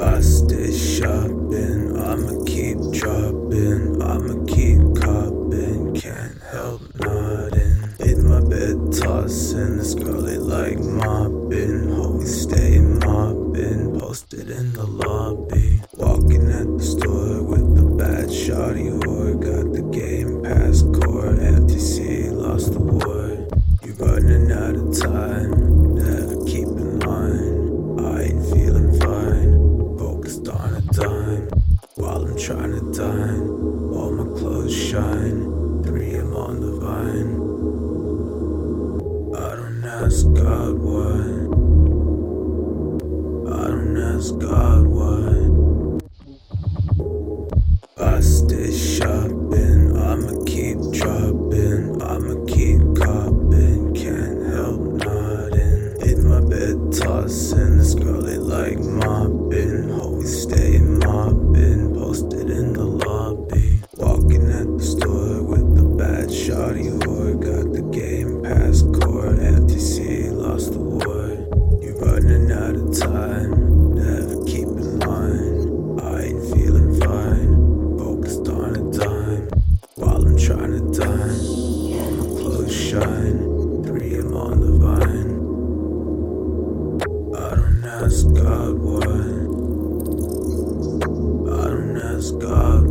I stay shopping, I'ma keep dropping, I'ma keep copping, can't help nodding. In my bed tossing, this girl they like mopping, always stay mopping, posted in the lobby. Walking at the store with the bad shotty whore, got the game dime. While I'm trying to dine, all my clothes shine. 3 am on the vine. I don't ask God why. I don't ask God why. I stay shopping, I'ma keep dropping, I'ma keep copping, can't help nodding. In my bed tossing, this girl they like mopping, whore, got the game pass cord, FTC lost the war. You're running out of time, never keep in line. I ain't feeling fine, focused on a dime. While I'm trying to dine, all my clothes shine. 3 am on the vine. I don't ask God why. I don't ask God